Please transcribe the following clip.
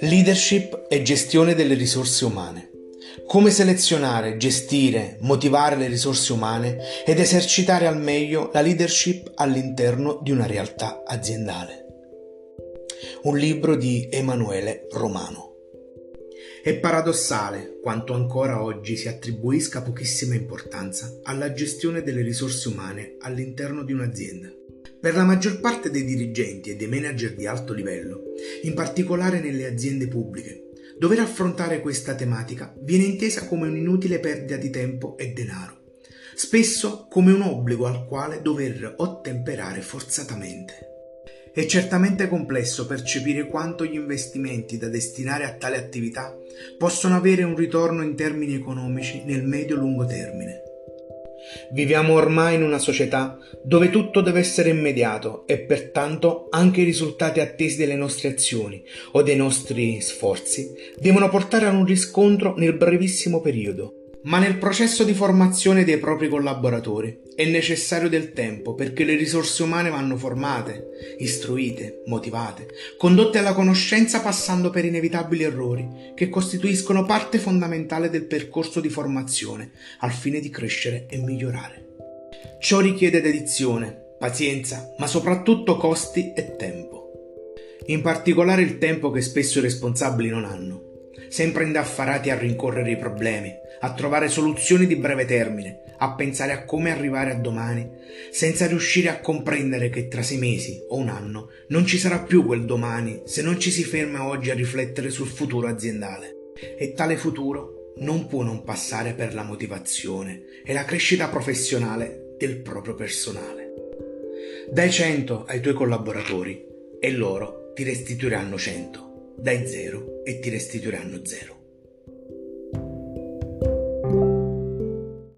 Leadership e gestione delle risorse umane. Come selezionare, gestire, motivare le risorse umane ed esercitare al meglio la leadership all'interno di una realtà aziendale. Un libro di Emanuele Romano. È paradossale quanto ancora oggi si attribuisca pochissima importanza alla gestione delle risorse umane all'interno di un'azienda. Per la maggior parte dei dirigenti e dei manager di alto livello, in particolare nelle aziende pubbliche, dover affrontare questa tematica viene intesa come un'inutile perdita di tempo e denaro, spesso come un obbligo al quale dover ottemperare forzatamente. È certamente complesso percepire quanto gli investimenti da destinare a tale attività possono avere un ritorno in termini economici nel medio-lungo termine. Viviamo ormai in una società dove tutto deve essere immediato e pertanto anche i risultati attesi delle nostre azioni o dei nostri sforzi devono portare a un riscontro nel brevissimo periodo ma nel processo di formazione dei propri collaboratori è necessario del tempo perché le risorse umane vanno formate, istruite, motivate, condotte alla conoscenza passando per inevitabili errori che costituiscono parte fondamentale del percorso di formazione al fine di crescere e migliorare. Ciò richiede dedizione, pazienza, ma soprattutto costi e tempo. In particolare il tempo che spesso i responsabili non hanno sempre indaffarati a rincorrere i problemi, a trovare soluzioni di breve termine, a pensare a come arrivare a domani, senza riuscire a comprendere che tra sei mesi o un anno non ci sarà più quel domani se non ci si ferma oggi a riflettere sul futuro aziendale. E tale futuro non può non passare per la motivazione e la crescita professionale del proprio personale. Dai 100 ai tuoi collaboratori e loro ti restituiranno 100 dai zero e ti restituiranno zero.